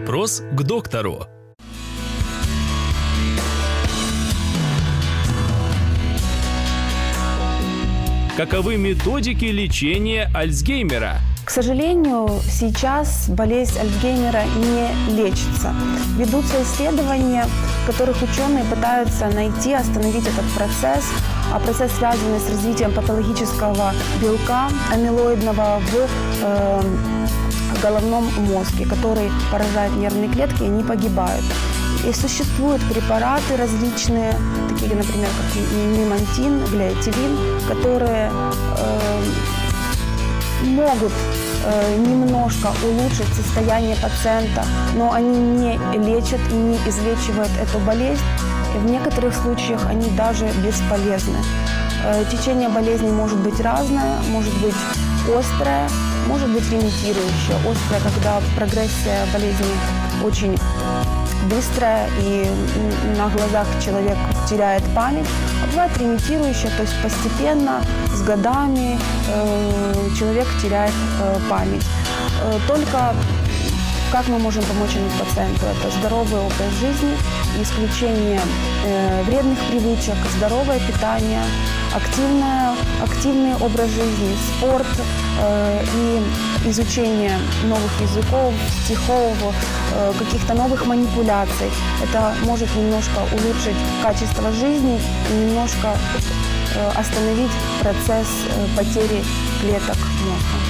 Вопрос к доктору. Каковы методики лечения Альцгеймера? К сожалению, сейчас болезнь Альцгеймера не лечится. Ведутся исследования, в которых ученые пытаются найти, остановить этот процесс, а процесс, связанный с развитием патологического белка амилоидного в э, головном мозге, который поражает нервные клетки, и они погибают. И существуют препараты различные, такие, например, как мимантин, глиотивин, которые э, могут э, немножко улучшить состояние пациента, но они не лечат и не излечивают эту болезнь. И в некоторых случаях они даже бесполезны. Э, течение болезни может быть разное, может быть острое, может быть ремитирующее. Острое, когда прогрессия болезни очень быстрая и на глазах человек теряет память, а бывает ремитирующая, то есть постепенно, с годами э, человек теряет э, память. Э, только как мы можем помочь пациенту? Это здоровый образ жизни, исключение э, вредных привычек, здоровое питание, активное, активный образ жизни, спорт э, и изучение новых языков, стихов, э, каких-то новых манипуляций. Это может немножко улучшить качество жизни и немножко э, остановить процесс э, потери клеток мозга.